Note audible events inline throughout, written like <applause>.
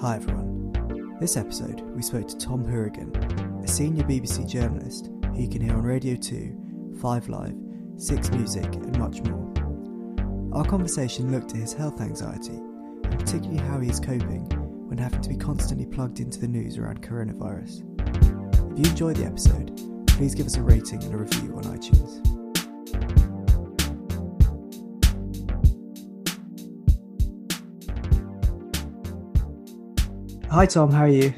Hi everyone. This episode, we spoke to Tom Hourigan, a senior BBC journalist who you can hear on Radio 2, 5 Live, 6 Music, and much more. Our conversation looked at his health anxiety, and particularly how he is coping when having to be constantly plugged into the news around coronavirus. If you enjoyed the episode, please give us a rating and a review on iTunes. Hi Tom, how are you?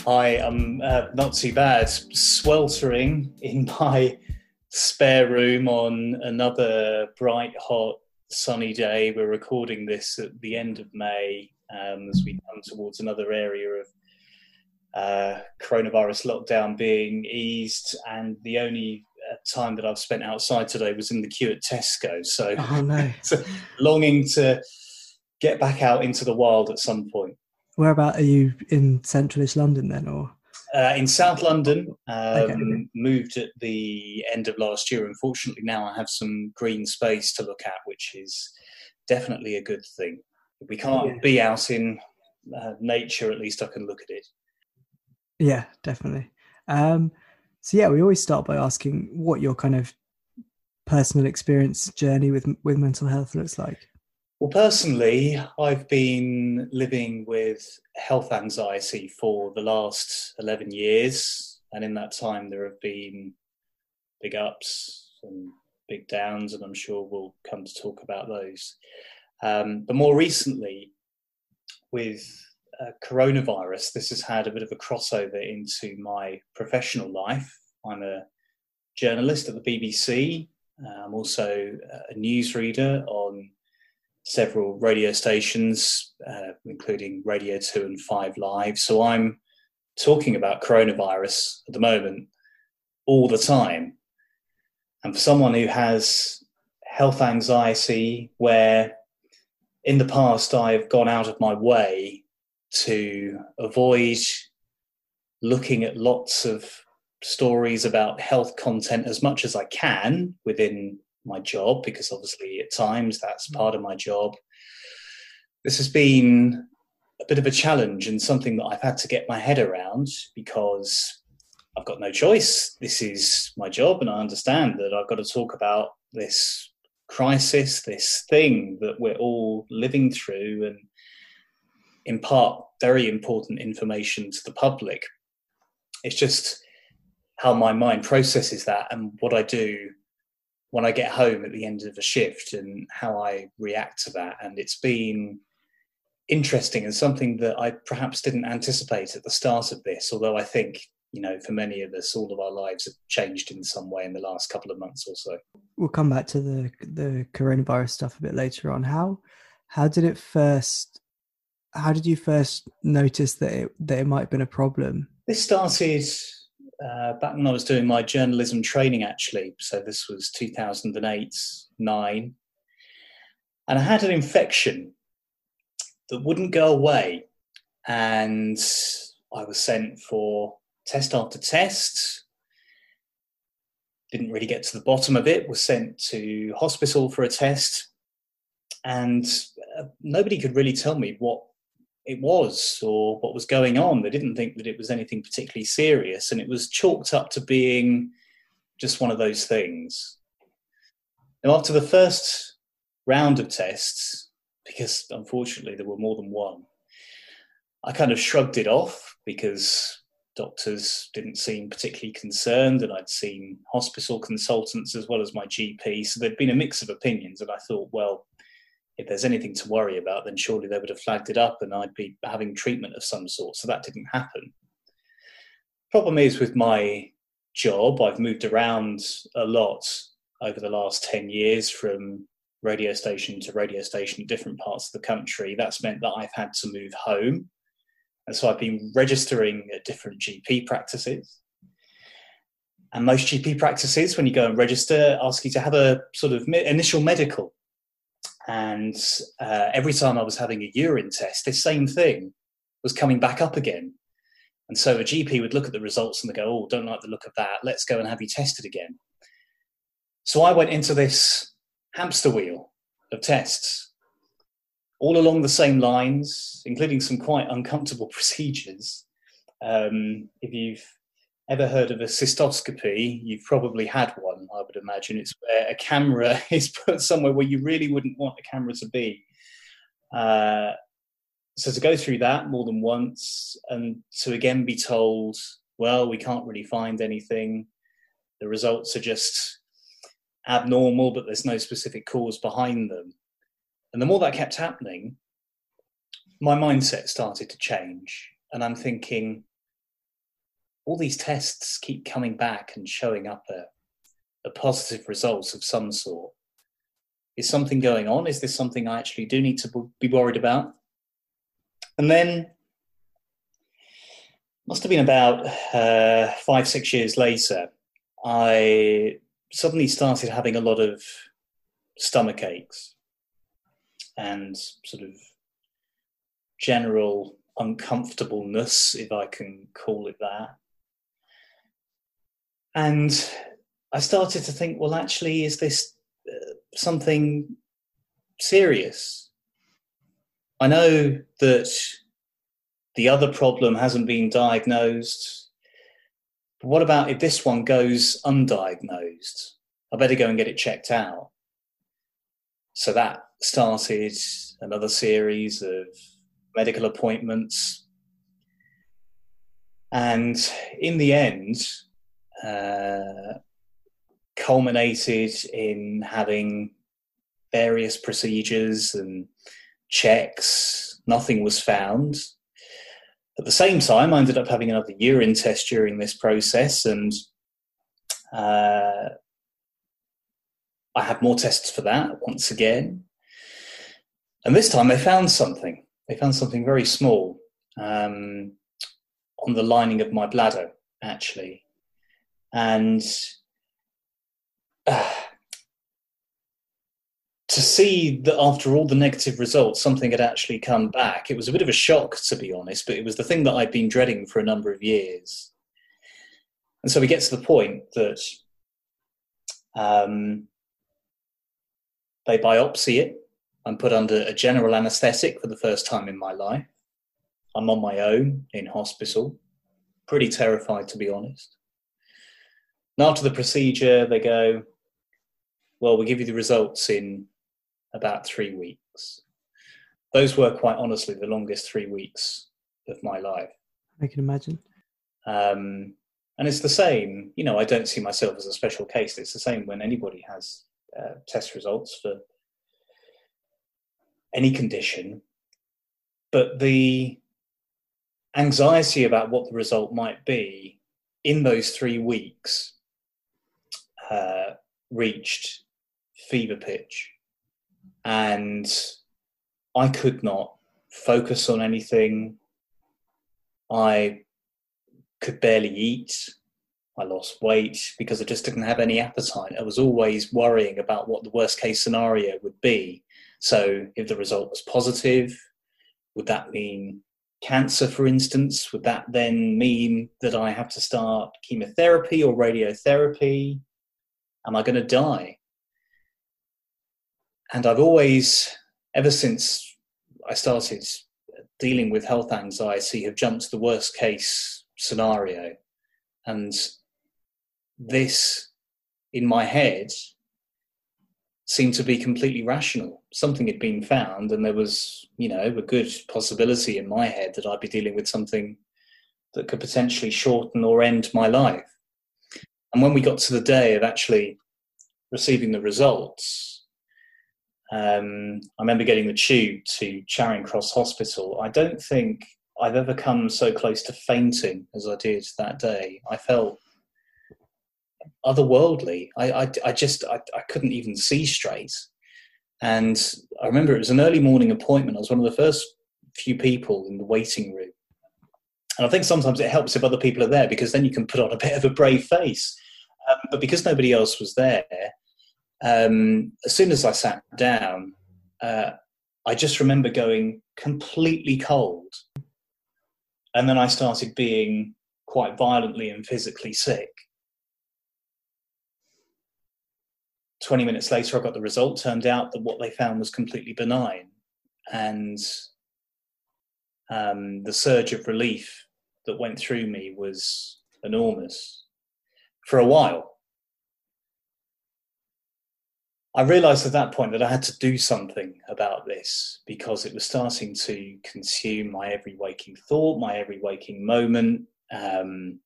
Hi, I'm uh, not too bad. Sweltering in <laughs> my spare room on another bright, hot, sunny day. We're recording this at the end of May um, as we come towards another area of uh, coronavirus lockdown being eased, and the only uh, time that I've spent outside today was in the queue at Tesco. So, Oh no. <laughs> so longing to get back out into the wild at some point. Whereabout are you in central East London then or Uh, in South London, um, Okay. moved at the end of last year. Unfortunately, now I have some green space to look at, which is definitely a good thing. If we can't Yeah. be out in uh, nature, at least I can look at it. Yeah, definitely. Um so yeah, we always start by asking what your kind of personal experience journey with with mental health looks like. Well, personally, I've been living with health anxiety for the last 11 years. And in that time, there have been big ups and big downs, and I'm sure we'll come to talk about those. Um, but more recently, with uh, coronavirus, this has had a bit of a crossover into my professional life. I'm a journalist at the BBC. Uh, I'm also a newsreader on several radio stations, uh, including Radio 2 and 5 Live. So I'm talking about coronavirus at the moment all the time. And for someone who has health anxiety, where in the past I've gone out of my way to avoid looking at lots of stories about health content as much as I can within my job, because obviously at times that's mm. part of my job. This has been a bit of a challenge and something that I've had to get my head around because I've got no choice. This is my job, and I understand that I've got to talk about this crisis, this thing that we're all living through, and impart very important information to the public. It's just how my mind processes that and what I do when I get home at the end of a shift and how I react to that. And it's been interesting and something that I perhaps didn't anticipate at the start of this, although I think, you know, for many of us, all of our lives have changed in some way in the last couple of months or so. We'll come back to the the coronavirus stuff a bit later on. How how did it first how did you first notice that it that it might have been a problem? This started uh, back when I was doing my journalism training, actually. So this was 2008 9. And I had an infection that wouldn't go away. And I was sent for test after test. Didn't really get to the bottom of it, was sent to hospital for a test. And uh, nobody could really tell me what it was or what was going on. They didn't think that it was anything particularly serious, and it was chalked up to being just one of those things. Now, after the first round of tests, because unfortunately there were more than one, I kind of shrugged it off because doctors didn't seem particularly concerned, and I'd seen hospital consultants as well as my GP. So there'd been a mix of opinions, and I thought, well, if there's anything to worry about, then surely they would have flagged it up and I'd be having treatment of some sort. So that didn't happen. Problem is with my job, I've moved around a lot over the last 10 years from radio station to radio station in different parts of the country. That's meant that I've had to move home. And so I've been registering at different GP practices. And most GP practices, when you go and register, ask you to have a sort of initial medical and uh, every time I was having a urine test, this same thing was coming back up again. And so a GP would look at the results and they go, "Oh, don't like the look of that. Let's go and have you tested again." So I went into this hamster wheel of tests all along the same lines, including some quite uncomfortable <laughs> procedures. Um, if you've ever heard of a cystoscopy, you've probably had one, I would imagine. It's where a camera <laughs> is put somewhere where you really wouldn't want a camera to be. Uh, so to go through that more than once and to again be told, well, we can't really find anything. The results are just abnormal, but there's no specific cause behind them. And the more that kept happening, my mindset started to change. And I'm thinking, all these tests keep coming back and showing up a, a positive results of some sort. Is something going on? Is this something I actually do need to be worried about? And then, must have been about uh, five, six years later, I suddenly started having a lot of stomach aches and sort of general uncomfortableness, if I can call it that. And I started to think, well, actually, is this uh, something serious? I know that the other problem hasn't been diagnosed. But what about if this one goes undiagnosed? I better go and get it checked out. So that started another series of medical appointments. And in the end, uh, culminated in having various procedures and checks. Nothing was found. At the same time, I ended up having another urine test during this process, and uh, I had more tests for that once again. And this time they found something. They found something very small um, on the lining of my bladder, actually and uh, to see that after all the negative results, something had actually come back, it was a bit of a shock, to be honest, but it was the thing that I'd been dreading for a number of years. And so we get to the point that um, they biopsy it. I'm put under a general anaesthetic for the first time in my life. I'm on my own in hospital, pretty terrified, to be honest. And after the procedure, they go, well, we'll give you the results in about three weeks. Those were quite honestly the longest three weeks of my life. I can imagine. Um, and it's the same, you know, I don't see myself as a special case. It's the same when anybody has uh, test results for any condition. But the anxiety about what the result might be in those three weeks uh, reached fever pitch, and I could not focus on anything. I could barely eat. I lost weight because I just didn't have any appetite. I was always worrying about what the worst case scenario would be. So, if the result was positive, would that mean cancer, for instance? Would that then mean that I have to start chemotherapy or radiotherapy? Am I going to die? And I've always, ever since I started dealing with health anxiety, have jumped to the worst case scenario. And this, in my head, seemed to be completely rational. Something had been found, and there was, you know, a good possibility in my head that I'd be dealing with something that could potentially shorten or end my life. And when we got to the day of actually receiving the results, um, I remember getting the tube to Charing Cross Hospital. I don't think I've ever come so close to fainting as I did that day. I felt otherworldly. I, I, I just I, I couldn't even see straight. And I remember it was an early morning appointment. I was one of the first few people in the waiting room. And I think sometimes it helps if other people are there because then you can put on a bit of a brave face. Um, but because nobody else was there, um, as soon as I sat down, uh, I just remember going completely cold. And then I started being quite violently and physically sick. 20 minutes later, I got the result. Turned out that what they found was completely benign. and um, the surge of relief that went through me was enormous for a while. I realized at that point that I had to do something about this because it was starting to consume my every waking thought, my every waking moment. Um,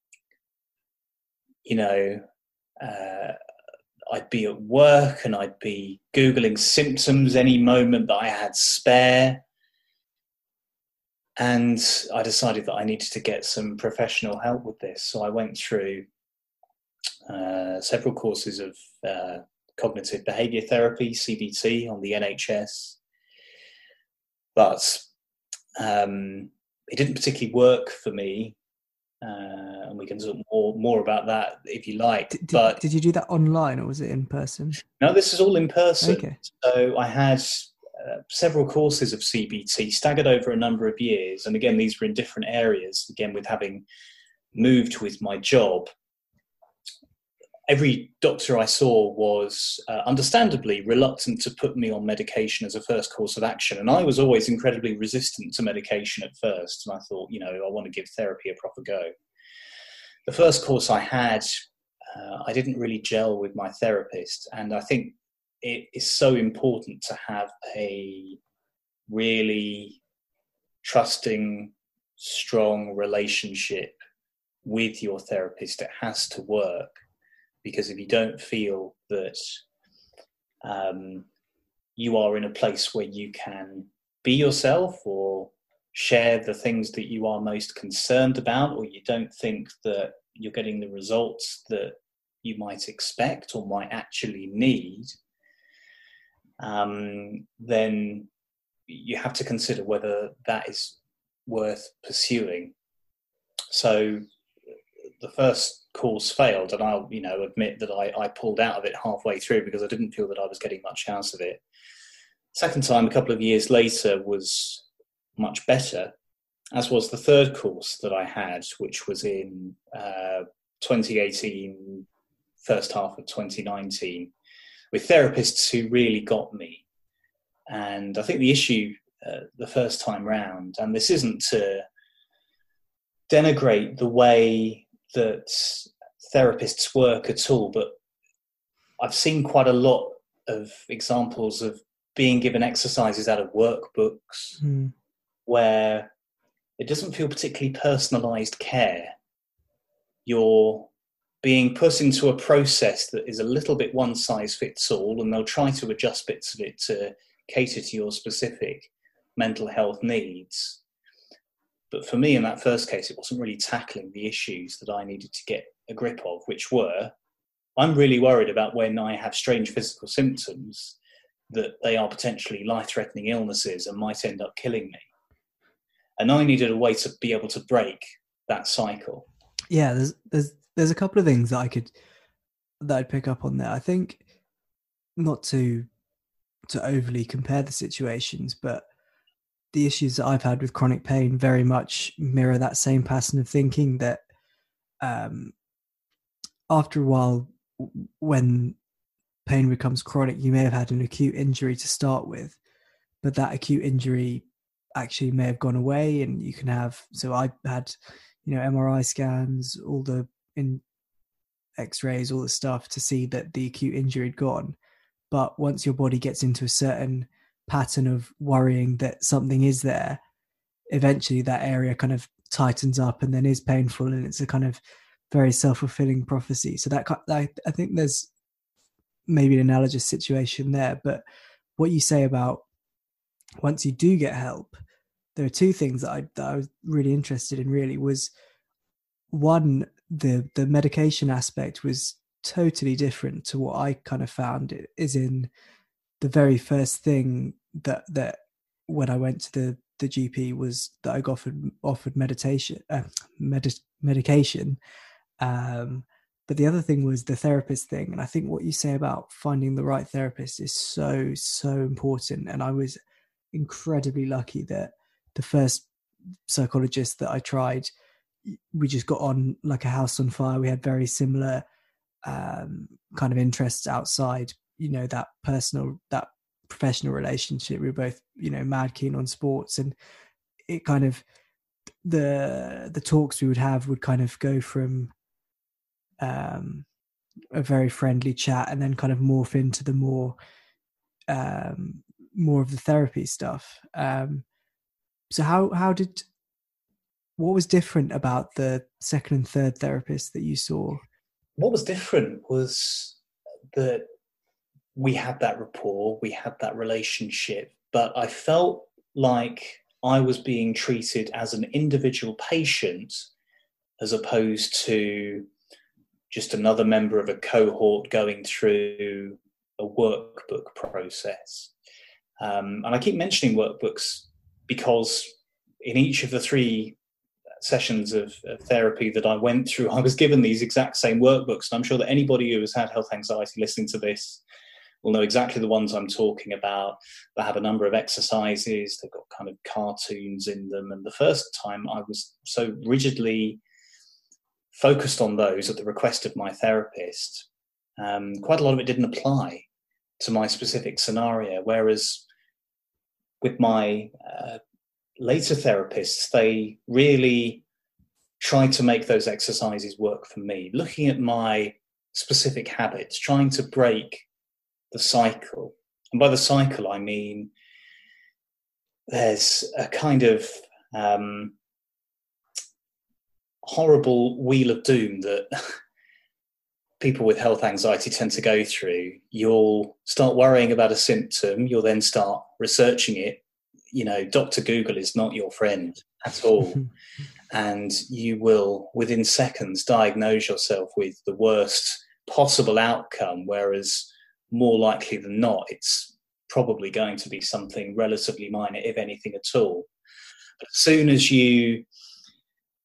you know, uh, I'd be at work and I'd be Googling symptoms any moment that I had spare. And I decided that I needed to get some professional help with this. So I went through uh, several courses of uh, cognitive behavior therapy, CBT, on the NHS. But um, it didn't particularly work for me. Uh, and we can talk more more about that if you like. Did, but did you do that online or was it in person? No, this is all in person. Okay. So I had uh, several courses of CBT staggered over a number of years, and again, these were in different areas. Again, with having moved with my job, every doctor I saw was uh, understandably reluctant to put me on medication as a first course of action. And I was always incredibly resistant to medication at first. And I thought, you know, I want to give therapy a proper go. The first course I had, uh, I didn't really gel with my therapist. And I think it is so important to have a really trusting, strong relationship with your therapist. It has to work because if you don't feel that um, you are in a place where you can be yourself or share the things that you are most concerned about, or you don't think that you're getting the results that you might expect or might actually need, um, then you have to consider whether that is worth pursuing. So the first course failed, and I'll you know admit that I, I pulled out of it halfway through because I didn't feel that I was getting much out of it. Second time, a couple of years later, was much better, as was the third course that I had, which was in uh, 2018, first half of 2019, with therapists who really got me. And I think the issue uh, the first time round, and this isn't to denigrate the way that therapists work at all, but I've seen quite a lot of examples of being given exercises out of workbooks mm. where it doesn't feel particularly personalized care. You're being put into a process that is a little bit one size fits all, and they'll try to adjust bits of it to cater to your specific mental health needs. But for me, in that first case, it wasn't really tackling the issues that I needed to get a grip of, which were I'm really worried about when I have strange physical symptoms that they are potentially life threatening illnesses and might end up killing me. And I needed a way to be able to break that cycle. Yeah, there's there's there's a couple of things that I could that I'd pick up on there. I think not to to overly compare the situations, but the issues that I've had with chronic pain very much mirror that same pattern of thinking that um, after a while, when pain becomes chronic, you may have had an acute injury to start with, but that acute injury actually may have gone away and you can have so i had you know mri scans all the in x-rays all the stuff to see that the acute injury had gone. But once your body gets into a certain pattern of worrying that something is there, eventually that area kind of tightens up and then is painful, and it's a kind of very self fulfilling prophecy. So that I, I think there's maybe an analogous situation there. But what you say about once you do get help, there are two things that I that I was really interested in. Really was one the the medication aspect was totally different to what I kind of found it is in the very first thing that that when I went to the the GP was that I got offered offered meditation uh, med- medication. Um, but the other thing was the therapist thing, and I think what you say about finding the right therapist is so so important. And I was incredibly lucky that the first psychologist that I tried, we just got on like a house on fire. We had very similar um, kind of interests outside you know that personal that professional relationship. We were both, you know, mad keen on sports, and it kind of the the talks we would have would kind of go from um, a very friendly chat and then kind of morph into the more um, more of the therapy stuff. Um, so how how did what was different about the second and third therapist that you saw? What was different was that we had that rapport, we had that relationship, but I felt like I was being treated as an individual patient as opposed to just another member of a cohort going through a workbook process. Um, and I keep mentioning workbooks because in each of the three sessions of, of, therapy that I went through, <laughs> I was given these exact same workbooks. And I'm sure that anybody who has had health anxiety listening to this will know exactly the ones I'm talking about. They have a number of exercises, they've got kind of cartoons in them. And the first time I was so rigidly focused on those at the request of my therapist, um, quite a lot of it didn't apply to my specific scenario. Whereas with my uh, later therapists, they really tried to make those exercises work for me, looking at my specific habits, trying to break the cycle. And by the cycle, I mean there's a kind of um, horrible wheel of doom that <laughs> people with health anxiety tend to go through. You'll start worrying about a symptom, you'll then start researching it. You know, Dr. Google is not your friend at all. <laughs> and you will, within seconds, diagnose yourself with the worst possible outcome, whereas more likely than not, it's probably going to be something relatively minor, if anything at all. But as soon as you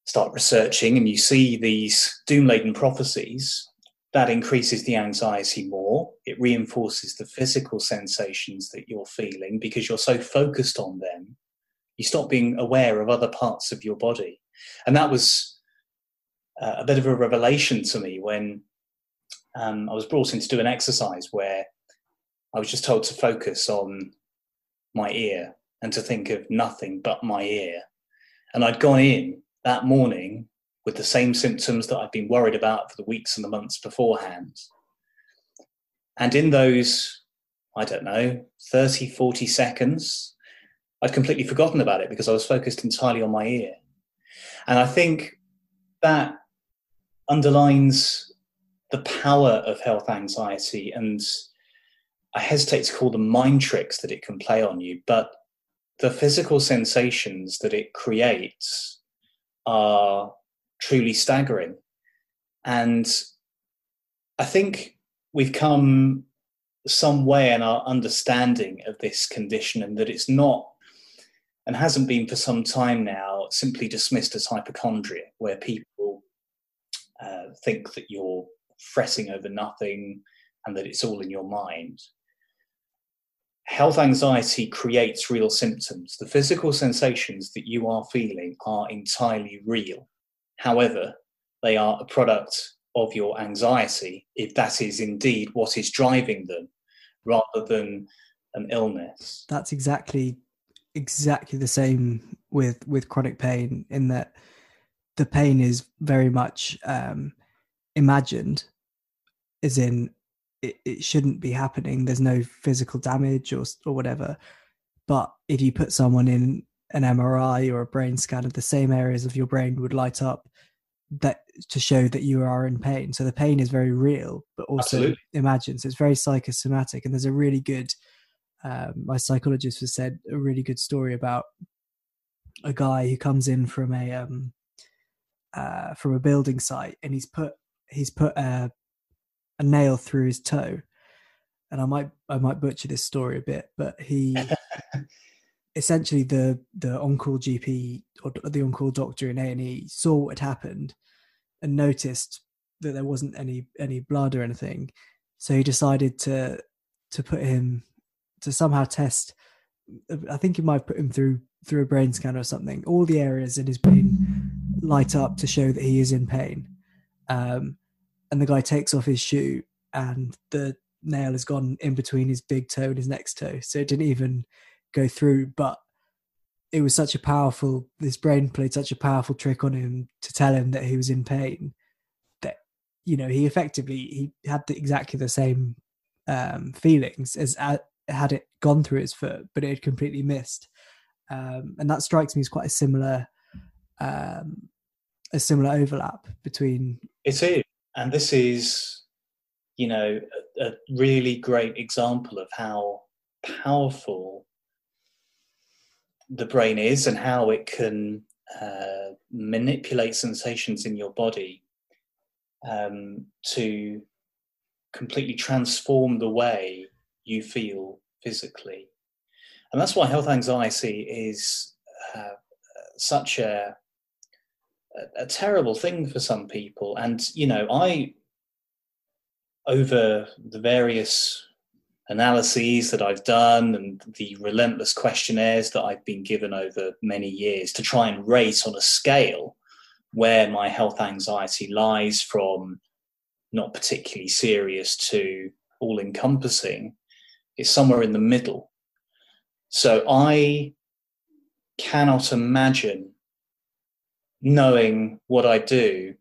start researching and you see these doom laden prophecies, that increases the anxiety more. It reinforces the physical sensations that you're feeling because you're so focused on them. You stop being aware of other parts of your body. And that was uh, a bit of a revelation to me when um, I was brought in to do an exercise where I was just told to focus on my ear and to think of nothing but my ear. And I'd gone in that morning with the same symptoms that I'd been worried about for the weeks and the months beforehand. And in those, I don't know, 30, 40 seconds, I'd completely forgotten about it because I was focused entirely on my ear. And I think that underlines the power of health anxiety. And I hesitate to call them mind tricks that it can play on you, but the physical sensations that it creates are truly staggering. And I think we've come some way in our understanding of this condition and that it's not and hasn't been for some time now simply dismissed as hypochondria, where people uh, think that you're fretting over nothing and that it's all in your mind. Health anxiety creates real symptoms. The physical sensations that you are feeling are entirely real. However, they are a product of your anxiety, if that is indeed what is driving them, rather than an illness. That's exactly exactly the same with with chronic pain in that the pain is very much um, imagined, as in it, it shouldn't be happening. There's no physical damage or or whatever. But if you put someone in an MRI or a brain scan of the same areas of your brain would light up that to show that you are in pain. So the pain is very real, but also Absolutely. imagined. So it's very psychosomatic. And there's a really good, um, my psychologist has said a really good story about a guy who comes in from a um, uh, from a building site and he's put he's put a, a nail through his toe. And I might I might butcher this story a bit, but he <laughs> essentially the the on-call GP or the on-call doctor in A and E saw what had happened and noticed that there wasn't any any blood or anything, so he decided to to put him to somehow test. I think he might put him through through a brain scan or something. All the areas in his brain light up to show that he is in pain. Um, and the guy takes off his shoe, and the nail has gone in between his big toe and his next toe, so it didn't even go through. But it was such a powerful. This brain played such a powerful trick on him to tell him that he was in pain. That you know he effectively he had the, exactly the same um, feelings as uh, had it gone through his foot, but it had completely missed. Um, and that strikes me as quite a similar um, a similar overlap between it is and this is you know a, a really great example of how powerful the brain is and how it can uh, manipulate sensations in your body um, to completely transform the way you feel physically. And that's why health anxiety is uh, such a, a, a terrible thing for some people. And, you know, I, over the various analyses that I've done and the relentless questionnaires that I've been given over many years to try and rate on a scale where my health anxiety lies from not particularly serious to all encompassing, is somewhere in the middle. So I cannot imagine knowing what I do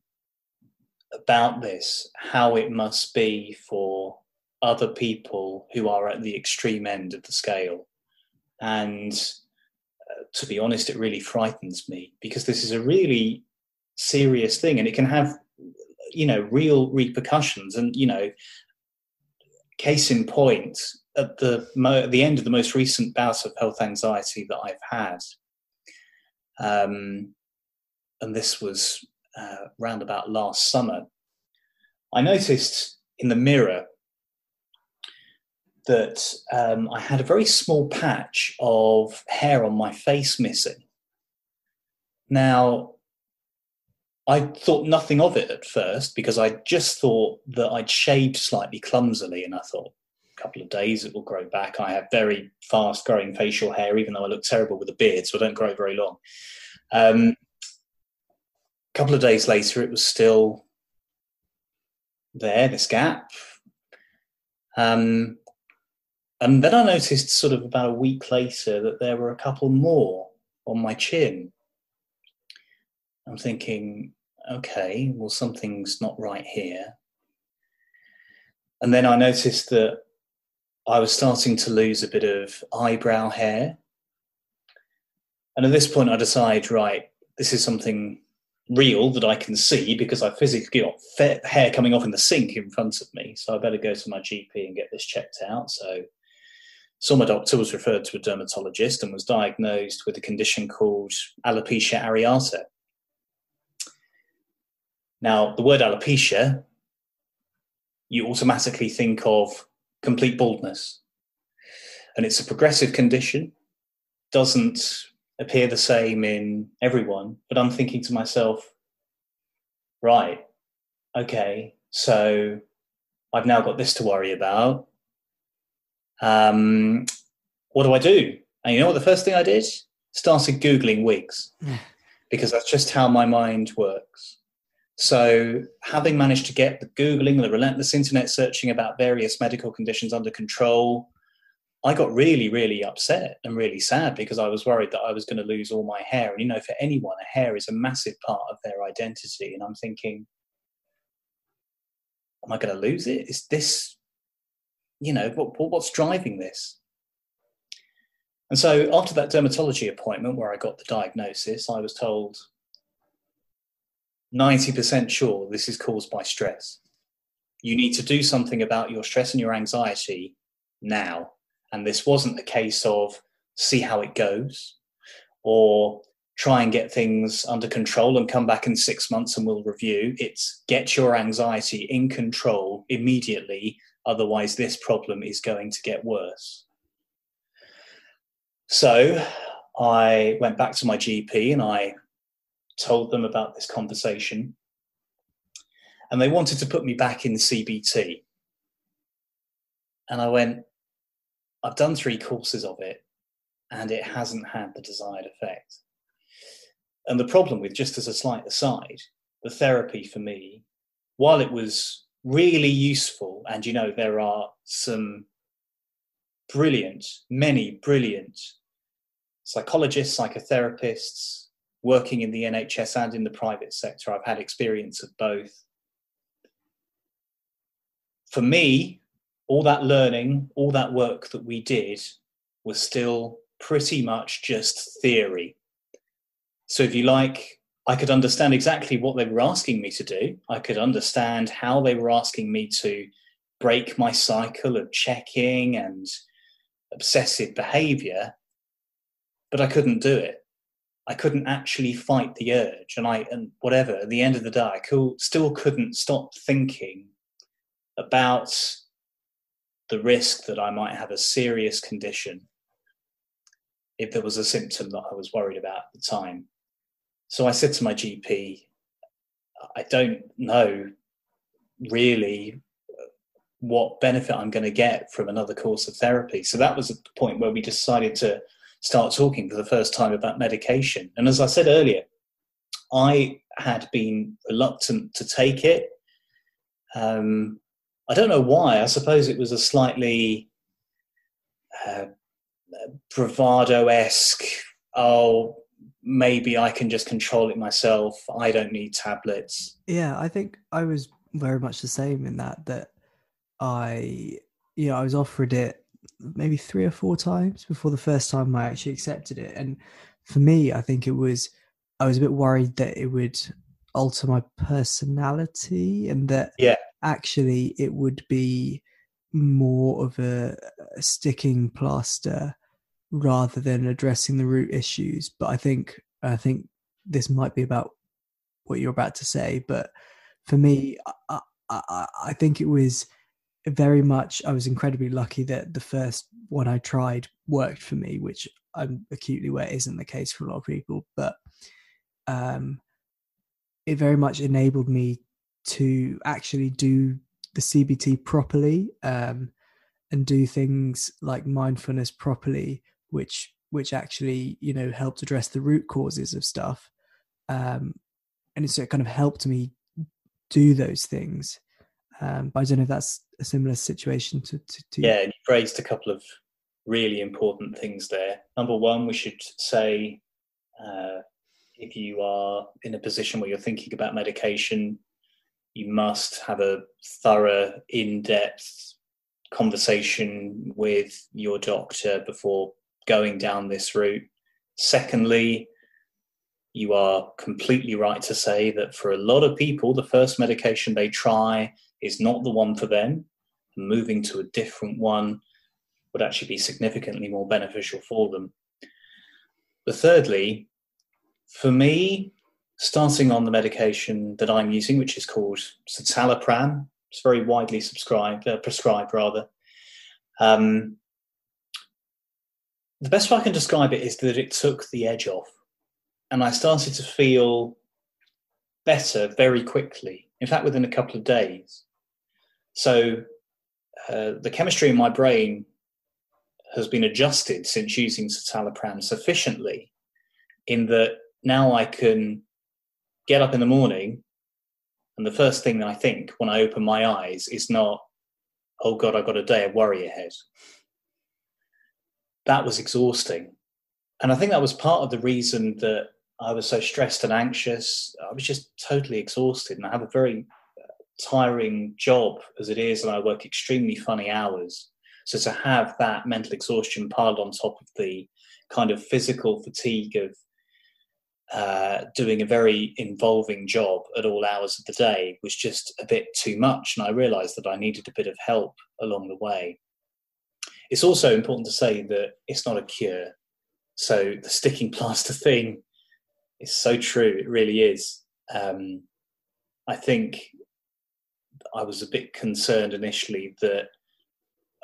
about this, how it must be for other people who are at the extreme end of the scale. And uh, to be honest, it really frightens me because this is a really serious thing and it can have, you know, real repercussions. And, you know, case in point, at the, mo- the end of the most recent bout of health anxiety that I've had, um, and this was uh, round about last summer, I noticed in the mirror that um, I had a very small patch of hair on my face missing. Now, I thought nothing of it at first because I just thought that I'd shaved slightly clumsily, and I thought a couple of days it will grow back. I have very fast growing facial hair, even though I look terrible with a beard, so I don't grow very long. Um, a couple of days later, it was still there, this gap. Um, and then I noticed, sort of about a week later, that there were a couple more on my chin. I'm thinking, okay, well, something's not right here. And then I noticed that I was starting to lose a bit of eyebrow hair. And at this point, I decide, right, this is something real that I can see because I physically got hair coming off in the sink in front of me. So I better go to my GP and get this checked out. So saw my doctor, was referred to a dermatologist, and was diagnosed with a condition called alopecia areata. Now, the word alopecia, you automatically think of complete baldness. And it's a progressive condition, doesn't appear the same in everyone. But I'm thinking to myself, right, okay, so I've now got this to worry about. Um, what do I do? And you know what the first thing I did? Started Googling wigs <laughs> because that's just how my mind works. So, having managed to get the Googling, the relentless internet searching about various medical conditions under control, I got really, really upset and really sad because I was worried that I was going to lose all my hair. And, you know, for anyone, a hair is a massive part of their identity. And I'm thinking, am I going to lose it? Is this you know, what, what's driving this? And so after that dermatology appointment where I got the diagnosis, I was told 90% sure this is caused by stress. You need to do something about your stress and your anxiety now. And this wasn't a case of see how it goes or try and get things under control and come back in six months and we'll review. It's get your anxiety in control immediately Otherwise, this problem is going to get worse. So I went back to my GP and I told them about this conversation. And they wanted to put me back in CBT. And I went, I've done three courses of it and it hasn't had the desired effect. And the problem with, just as a slight aside, the therapy for me, while it was really useful. And you know, there are some brilliant, many brilliant psychologists, psychotherapists working in the NHS and in the private sector. I've had experience of both. For me, all that learning, all that work that we did was still pretty much just theory. So, if you like, I could understand exactly what they were asking me to do. I could understand how they were asking me to break my cycle of checking and obsessive behavior, but I couldn't do it. I couldn't actually fight the urge, and I and whatever. At the end of the day, I still couldn't stop thinking about the risk that I might have a serious condition if there was a symptom that I was worried about at the time. So I said to my GP, I don't know really what benefit I'm going to get from another course of therapy. So that was the point where we decided to start talking for the first time about medication. And as I said earlier, I had been reluctant to take it. Um, I don't know why. I suppose it was a slightly uh, bravado esque, oh, maybe I can just control it myself. I don't need tablets. Yeah, I think I was very much the same in that, that I, you know, I was offered it maybe three or four times before the first time I actually accepted it. And for me, I think it was, I was a bit worried that it would alter my personality and that yeah. Actually it would be more of a, sticking plaster rather than addressing the root issues. But I think I think this might be about what you're about to say. But for me, I, I, I think it was very much. I was incredibly lucky that the first one I tried worked for me, which I'm acutely aware isn't the case for a lot of people. But um, it very much enabled me to actually do the CBT properly um, and do things like mindfulness properly which which actually you know helped address the root causes of stuff. Um, and so it kind of helped me do those things. Um, but i don't know if that's a similar situation to, to, to yeah you raised a couple of really important things there. Number one we should say uh, if you are in a position where you're thinking about medication you must have a thorough in-depth conversation with your doctor before going down this route. Secondly, you are completely right to say that for a lot of people, the first medication they try is not the one for them. Moving to a different one would actually be significantly more beneficial for them. But thirdly, for me, starting on the medication that I'm using, which is called citalopram, it's very widely subscribed, uh, prescribed rather. Um, the best way I can describe it is that it took the edge off, and I started to feel better very quickly. In fact, within a couple of days. So uh, the chemistry in my brain has been adjusted since using citalopram sufficiently, in that now I can get up in the morning, and the first thing that I think when I open my eyes is not, "Oh God, I've got a day of worry ahead." that was exhausting. And I think that was part of the reason that I was so stressed and anxious. I was just totally exhausted, and I have a very uh, tiring job as it is, and I work extremely funny hours. So to have that mental exhaustion piled on top of the kind of physical fatigue of uh, doing a very involving job at all hours of the day was just a bit too much, and I realised that I needed a bit of help along the way. It's also important to say that it's not a cure. So the sticking <laughs> plaster thing is so true. It really is. Um, I think I was a bit concerned initially that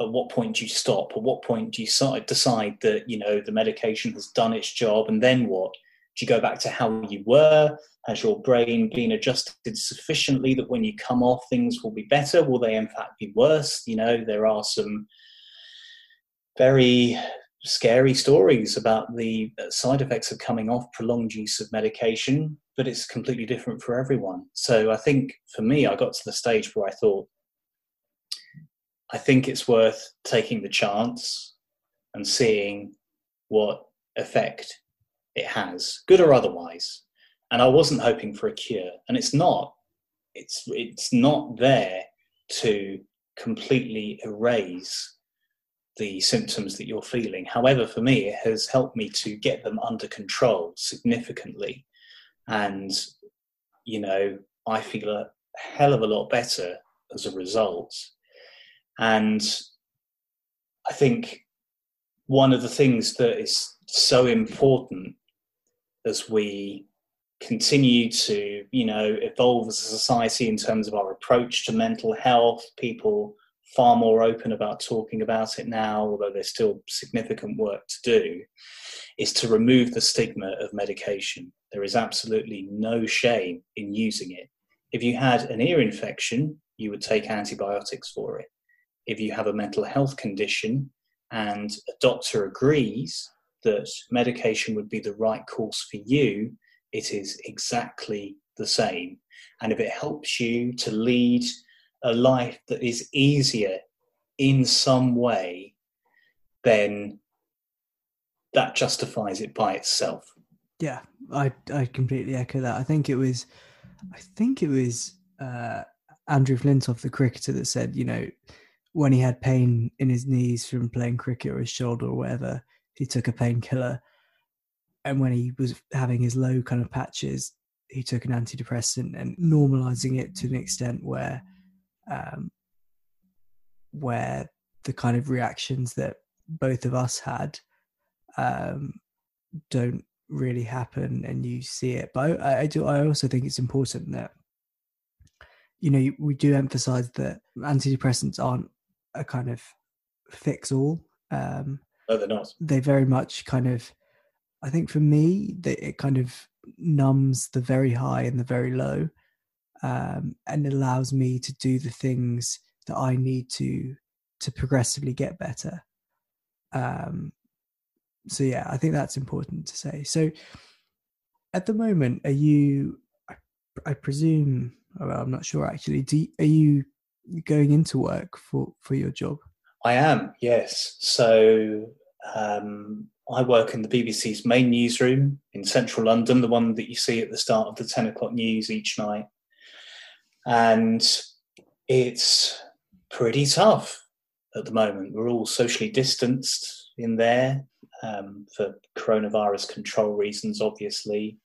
at what point do you stop? At what point do you decide that you know the medication has done its job, and then what? Do you go back to how you were? Has your brain been adjusted sufficiently that when you come off, things will be better? Will they in fact be worse? You know, there are some very scary stories about the side effects of coming off prolonged use of medication, but it's completely different for everyone. So I think for me, I got to the stage where I thought, I think it's worth taking the chance and seeing what effect it has, good or otherwise. And I wasn't hoping for a cure, and it's not. It's it's not there to completely erase the symptoms that you're feeling. However, for me, it has helped me to get them under control significantly. And, you know, I feel a hell of a lot better as a result. And I think one of the things that is so important as we continue to, you know, evolve as a society in terms of our approach to mental health, people far more open about talking about it now, although there's still significant work to do, is to remove the stigma of medication. There is absolutely no shame in using it. If you had an ear infection, you would take antibiotics for it. If you have a mental health condition and a doctor agrees that medication would be the right course for you, it is exactly the same. And if it helps you to lead a life that is easier in some way, then that justifies it by itself. Yeah, I I completely echo that. I think it was, I think it was uh, Andrew Flintoff, the cricketer, that said, you know, when he had pain in his knees from playing cricket or his shoulder or whatever, he took a painkiller, and when he was having his low kind of patches, he took an antidepressant and normalizing it to an extent where um, where the kind of reactions that both of us had um, don't really happen and you see it. But I, I, do i also think it's important that you know we do emphasize that antidepressants aren't a kind of fix all. Um no they're not they very much kind of i think for me that it kind of numbs the very high and the very low um, and allows me to do the things that I need to to progressively get better. Um, so yeah, I think that's important to say. So at the moment, are you? I, I presume. Well, I'm not sure actually. Do you, are you going into work for for your job? I am. Yes. So um, I work in the BBC's main newsroom in central London, the one that you see at the start of the 10 o'clock news each night and it's pretty tough at the moment. We're all socially distanced in there um, for coronavirus control reasons, obviously.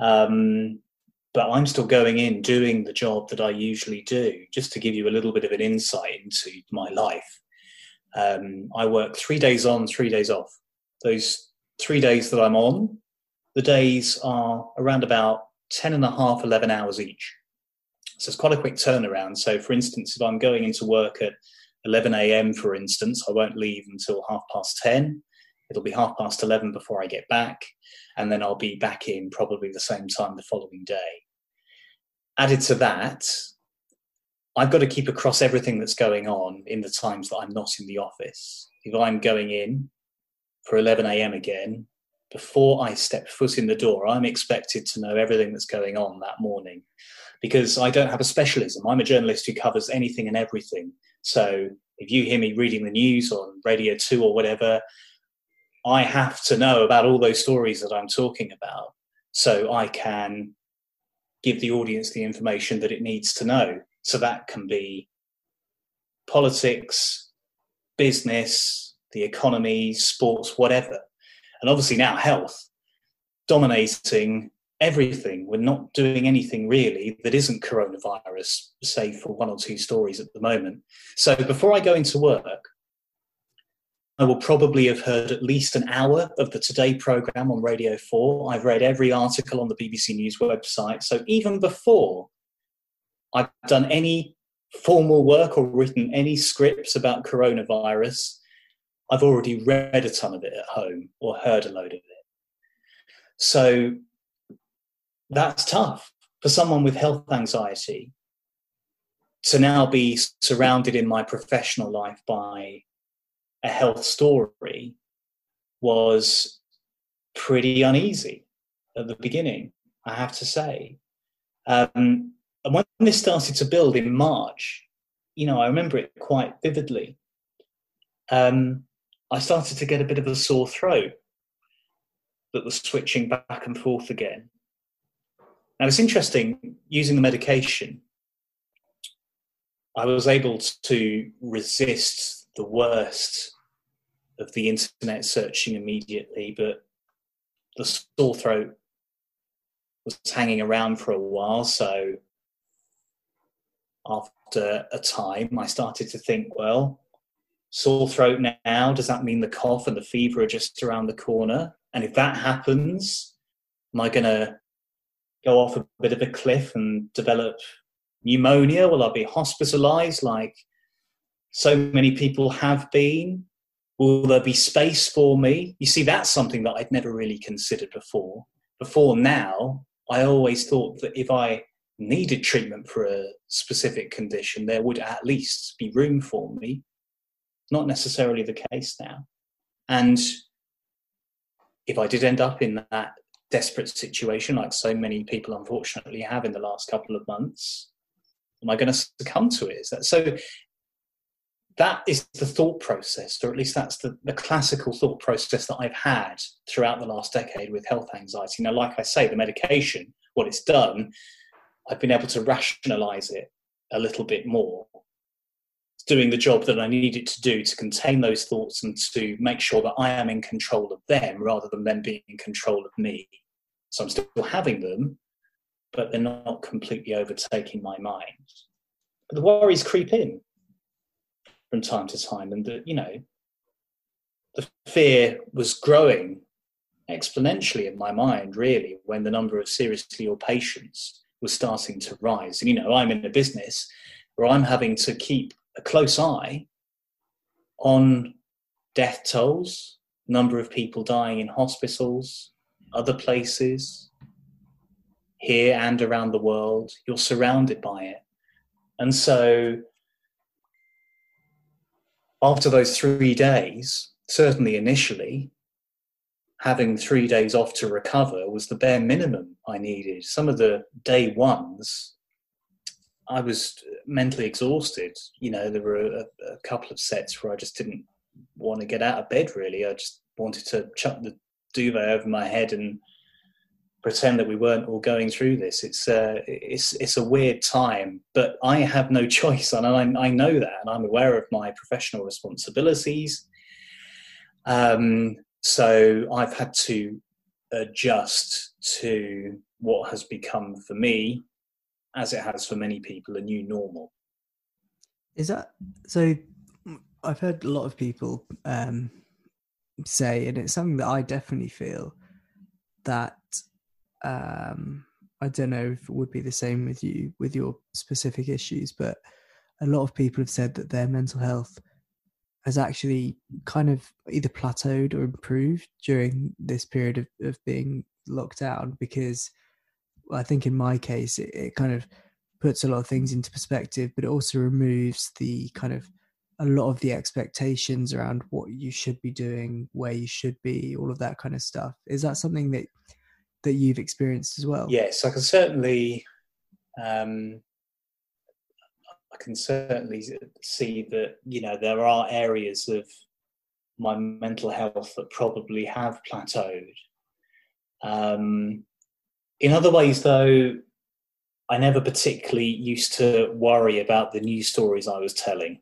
Um, but I'm still going in doing the job that I usually do. Just to give you a little bit of an insight into my life, um, I work three days on, three days off. Those three days that I'm on, the days are around about 10 and a half, 11 hours each. So it's quite a quick turnaround. So, for instance, if I'm going into work at 11 a.m., for instance, I won't leave until half past 10. It'll be half past 11 before I get back, and then I'll be back in probably the same time the following day. Added to that, I've got to keep across everything that's going on in the times that I'm not in the office. If I'm going in for 11 a.m. again, before I step foot in the door, I'm expected to know everything that's going on that morning because I don't have a specialism. I'm a journalist who covers anything and everything. So if you hear me reading the news on Radio 2 or whatever, I have to know about all those stories that I'm talking about so I can give the audience the information that it needs to know. So that can be politics, business, the economy, sports, whatever. And obviously now health dominating everything. We're not doing anything really that isn't coronavirus, save for one or two stories at the moment. So before I go into work, I will probably have heard at least an hour of the Today programme on Radio 4. I've read every article on the BBC News website. So even before I've done any formal work or written any scripts about coronavirus, I've already read a ton of it at home or heard a load of it. So that's tough for someone with health anxiety to now be surrounded in my professional life by a health story was pretty uneasy at the beginning, I have to say. Um, and when this started to build in March, you know, I remember it quite vividly. Um, I started to get a bit of a sore throat that was switching back and forth again. Now, it's interesting using the medication, I was able to resist the worst of the internet searching immediately, but the sore throat was hanging around for a while. So after a time, I started to think, well, sore throat now, does that mean the cough and the fever are just around the corner? And if that happens, am I going to go off a bit of a cliff and develop pneumonia? Will I be hospitalized like so many people have been? Will there be space for me? You see, that's something that I'd never really considered before. Before now, I always thought that if I needed treatment for a specific condition, there would at least be room for me. Not necessarily the case now. And if I did end up in that desperate situation, like so many people unfortunately have in the last couple of months, am I going to succumb to it? That, so that is the thought process, or at least that's the, the classical thought process that I've had throughout the last decade with health anxiety. Now, like I say, the medication, what it's done, I've been able to rationalize it a little bit more. It's doing the job that I need it to do to contain those thoughts and to make sure that I am in control of them rather than them being in control of me. So I'm still having them, but they're not completely overtaking my mind. But the worries creep in from time to time, and the, you know, the fear was growing exponentially in my mind, really, when the number of seriously ill patients was starting to rise. And you know, I'm in a business where I'm having to keep a close eye on death tolls, number of people dying in hospitals, other places, here and around the world. You're surrounded by it. And so, after those three days, certainly initially, having three days off to recover was the bare minimum I needed. Some of the day ones, I was mentally exhausted. You know, there were a, a couple of sets where I just didn't want to get out of bed, really. I just wanted to chuck the duvet over my head and pretend that we weren't all going through this. It's uh, it's it's a weird time, but I have no <laughs> choice, and I, I know that, and I'm aware of my professional responsibilities. Um, so I've had to adjust to what has become for me, as it has for many people, a new normal. Is that so? I've heard a lot of people um, say, and it's something that I definitely feel that um, I don't know if it would be the same with you with your specific issues, but a lot of people have said that their mental health has actually kind of either plateaued or improved during this period of, of being locked down because I think in my case it, it kind of puts a lot of things into perspective, but it also removes the kind of a lot of the expectations around what you should be doing, where you should be, all of that kind of stuff. Is that something that that you've experienced as well? Yes, I can certainly, um, I can certainly see that you know there are areas of my mental health that probably have plateaued. Um, in other ways, though, I never particularly used to worry about the news stories I was telling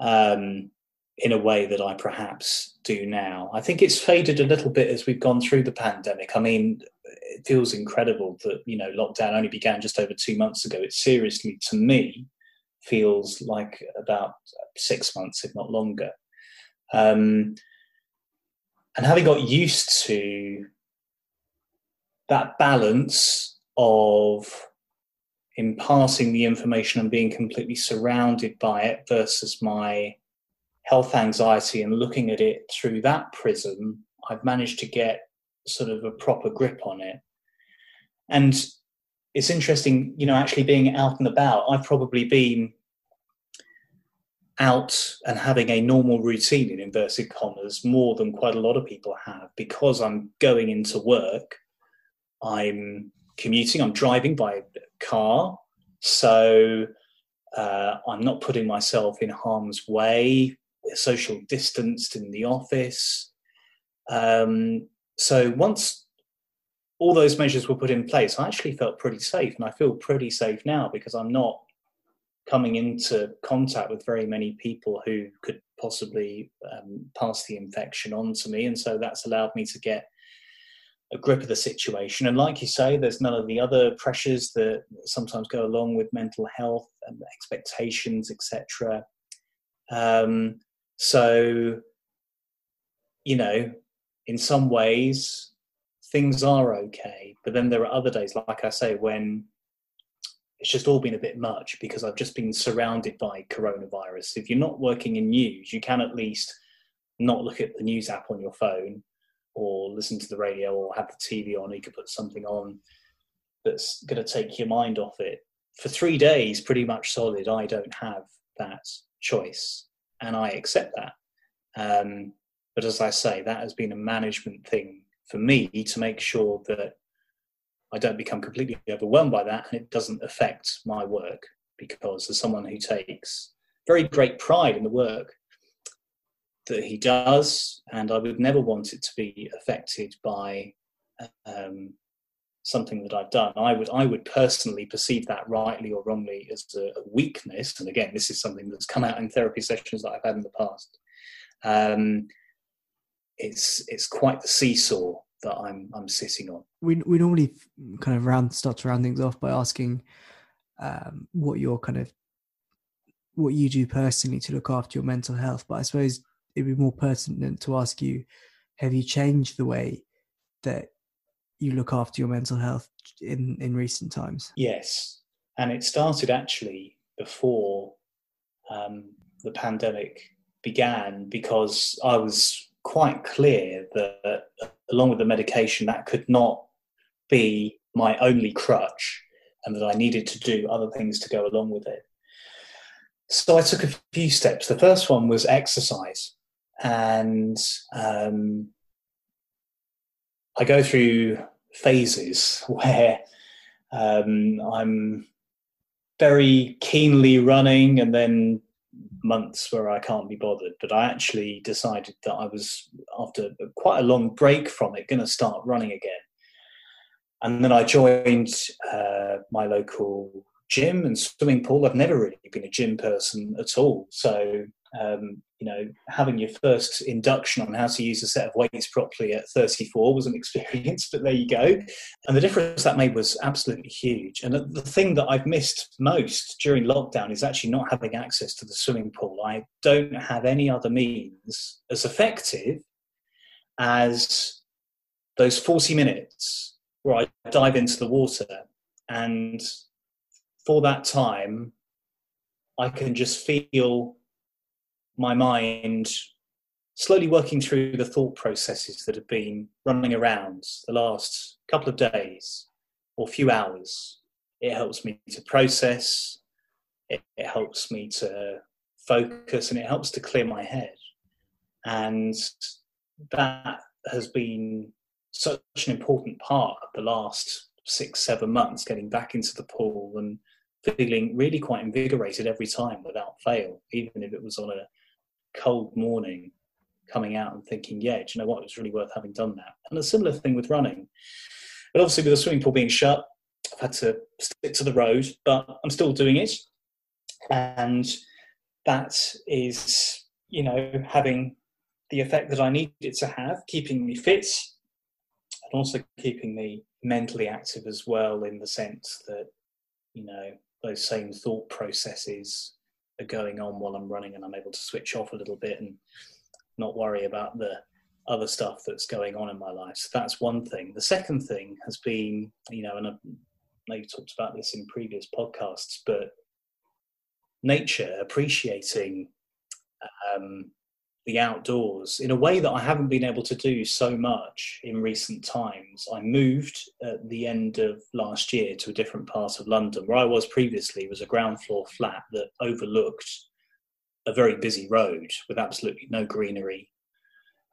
um, in a way that I perhaps do now. I think it's faded a little bit as we've gone through the pandemic. I mean, it feels incredible that you know lockdown only began just over two months ago. It seriously, to me, feels like about six months, if not longer. Um, and having got used to that balance of imparting the information and being completely surrounded by it versus my health anxiety and looking at it through that prism, I've managed to get sort of a proper grip on it. And it's interesting, you know, actually being out and about, I've probably been out and having a normal routine in inverted commas more than quite a lot of people have because I'm going into work. I'm commuting, I'm driving by car. So uh, I'm not putting myself in harm's way, social distanced in the office. Um, so once all those measures were put in place, I actually felt pretty safe, and I feel pretty safe now because I'm not coming into contact with very many people who could possibly um, pass the infection on to me, and so that's allowed me to get a grip of the situation. And like you say, there's none of the other pressures that sometimes go along with mental health and expectations, etc. Um, so, you know, in some ways, things are okay. But then there are other days, like I say, when it's just all been a bit much because I've just been surrounded by coronavirus. If you're not working in news, you can at least not look at the news app on your phone or listen to the radio or have the TV on. You could put something on that's going to take your mind off it. For three days, pretty much solid, I don't have that choice, and I accept that. Um, but as I say, that has been a management thing for me to make sure that I don't become completely overwhelmed by that and it doesn't affect my work because as someone who takes very great pride in the work that he does, and I would never want it to be affected by um, something that I've done. I would I would personally perceive that rightly or wrongly as a, a, weakness. And again, this is something that's come out in therapy sessions that I've had in the past. Um, it's it's quite the seesaw that I'm I'm sitting on. We we normally kind of round start to round things off by asking um, what your kind of what you do personally to look after your mental health. But I suppose it'd be more pertinent to ask you: Have you changed the way that you look after your mental health in in recent times? Yes, and it started actually before um, the pandemic began because I was quite clear that along with the medication, that could not be my only crutch and that I needed to do other things to go along with it. So I took a few steps. The first one was exercise. And um, I go through phases <laughs> where um, I'm very keenly running and then months where I can't be bothered. But I actually decided that I was, after quite a long break from it, going to start running again. And then I joined uh, my local gym and swimming pool. I've never really been a gym person at all. So um, you know, having your first induction on how to use a set of weights properly at 34 was an <laughs> experience, but there you go. And the difference that made was absolutely huge. And the thing that I've missed most during lockdown is actually not having access to the swimming pool. I don't have any other means as effective as those 40 minutes where I dive into the water and for that time, I can just feel my mind slowly working through the thought processes that have been running around the last couple of days or few hours. It helps me to process, it, it helps me to focus, and it helps to clear my head. And that has been such an important part of the last six, seven months, getting back into the pool and feeling really quite invigorated every time without fail, even if it was on a cold morning coming out and thinking, yeah, do you know what? It was really worth having done that. And a similar thing with running. But obviously, with the swimming pool being shut, I've had to stick to the road, but I'm still doing it. And that is, you know, having the effect that I need it to have, keeping me fit and also keeping me mentally active as well, in the sense that, you know, those same thought processes are going on while I'm running and I'm able to switch off a little bit and not worry about the other stuff that's going on in my life. So that's one thing. The second thing has been, you know, and I've you talked about this in previous podcasts, but nature, appreciating um, the outdoors in a way that I haven't been able to do so much in recent times. I moved at the end of last year to a different part of London. Where I was previously was a ground floor flat that overlooked a very busy road with absolutely no greenery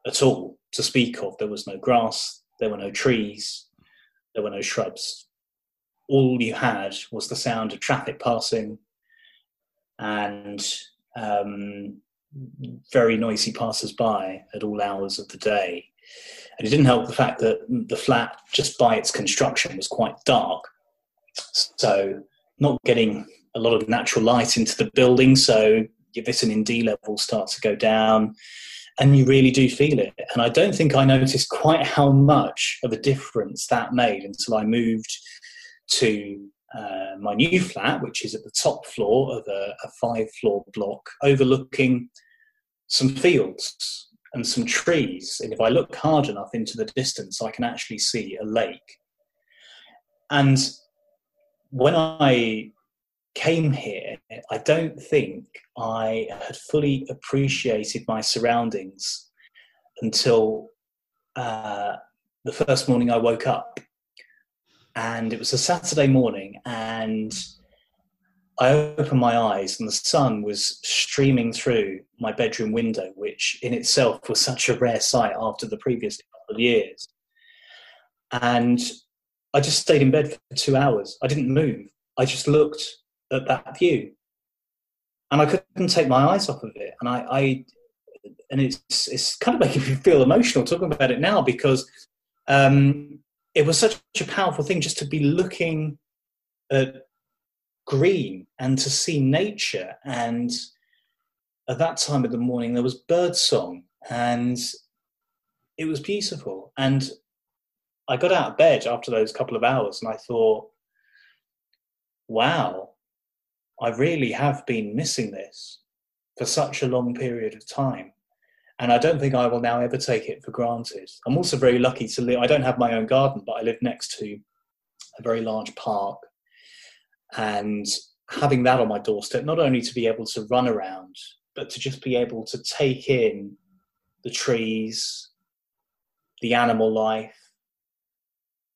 at all to speak of. There was no grass, there were no trees, there were no shrubs. All you had was the sound of traffic passing and um, very noisy passers by at all hours of the day. And it didn't help the fact that the flat, just by its construction, was quite dark. So, not getting a lot of natural light into the building, so your vitamin D levels start to go down, and you really do feel it. And I don't think I noticed quite how much of a difference that made until I moved to uh, my new flat, which is at the top floor of a, a five floor block overlooking some fields and some trees. And if I look hard enough into the distance, I can actually see a lake. And when I came here, I don't think I had fully appreciated my surroundings until uh, the first morning I woke up. And it was a Saturday morning, and I opened my eyes and the sun was streaming through my bedroom window, which in itself was such a rare sight after the previous couple of years. And I just stayed in bed for two hours. I didn't move. I just looked at that view. And I couldn't take my eyes off of it. And I, I and it's it's kind of making me feel emotional talking about it now because um, it was such a powerful thing just to be looking at green and to see nature. And at that time of the morning, there was bird song and it was beautiful. And I got out of bed after those couple of hours and I thought, wow, I really have been missing this for such a long period of time. And I don't think I will now ever take it for granted. I'm also very lucky to live, I don't have my own garden, but I live next to a very large park and having that on my doorstep, not only to be able to run around, but to just be able to take in the trees, the animal life.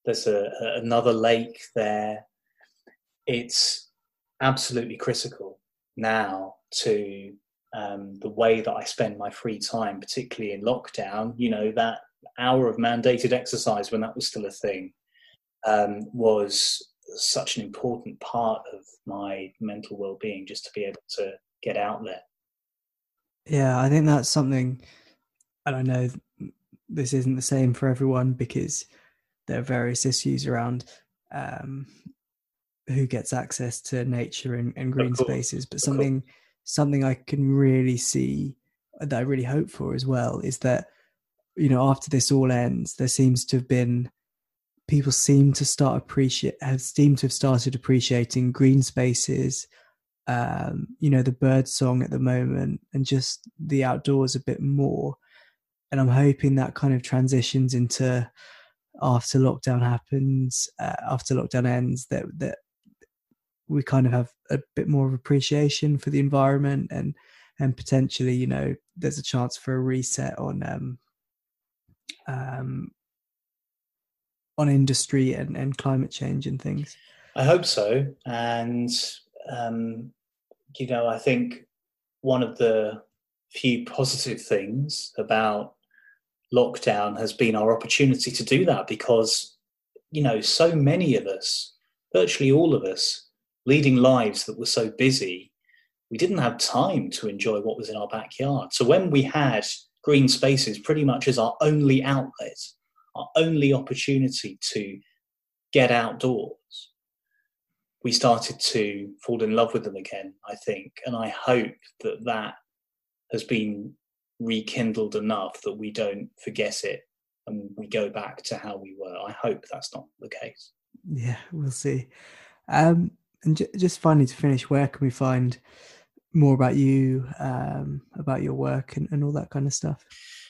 There's a, another lake there. It's absolutely critical now to um, the way that I spend my free time, particularly in lockdown. You know, that hour of mandated exercise when that was still a thing um, was such an important part of my mental well-being just to be able to get out there yeah i think that's something and i know this isn't the same for everyone because there are various issues around um, who gets access to nature and, and green spaces but something something i can really see that i really hope for as well is that you know after this all ends there seems to have been people seem to start appreciate have seemed to have started appreciating green spaces um, you know the bird song at the moment and just the outdoors a bit more. And i'm hoping that kind of transitions into after lockdown happens uh, after lockdown ends that that we kind of have a bit more of appreciation for the environment and and potentially you know there's a chance for a reset on um, um, on industry and, and climate change and things? I hope so. And, um, you know, I think one of the few positive things about lockdown has been our opportunity to do that because, you know, so many of us, virtually all of us, leading lives that were so busy, we didn't have time to enjoy what was in our backyard. So when we had green spaces pretty much as our only outlet, our only opportunity to get outdoors, we started to fall in love with them again, I think. And I hope that that has been rekindled enough that we don't forget it and we go back to how we were. I hope that's not the case. Yeah, we'll see. Um, and j- just finally to finish, where can we find more about you, um, about your work, and, and all that kind of stuff?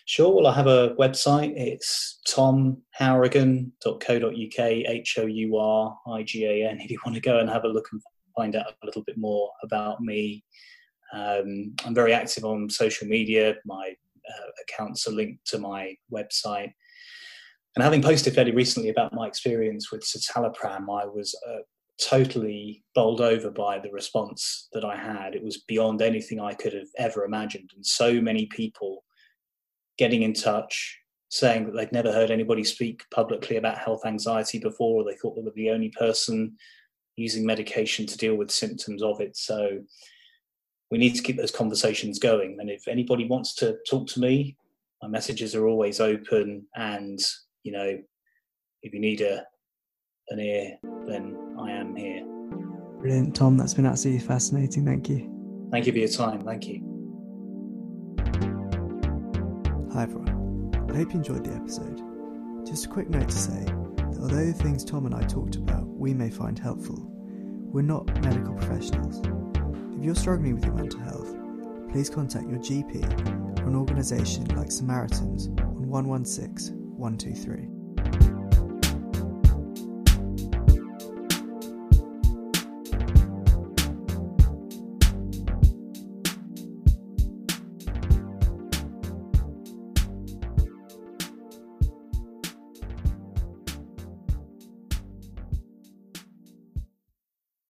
Sure. Well, I have a website. It's tomhourigan.co.uk, H O U R I G A N, if you want to go and have a look and find out a little bit more about me. Um, I'm very active on social media. My uh, accounts are linked to my website. And having posted fairly recently about my experience with citalopram, I was uh, totally bowled over by the response that I had. It was beyond anything I could have ever imagined. And so many people getting in touch, saying that they'd never heard anybody speak publicly about health anxiety before, or they thought they were the only person using medication to deal with symptoms of it. So we need to keep those conversations going. And if anybody wants to talk to me, my messages are always open. And, you know, if you need a an ear, then I am here. Brilliant, Tom. That's been absolutely fascinating. Thank you. Thank you for your time. Thank you. Hi, everyone. I hope you enjoyed the episode. Just a quick note to say that although the things Tom and I talked about we may find helpful, we're not medical professionals. If you're struggling with your mental health, please contact your GP or an organisation like Samaritans on 116 123.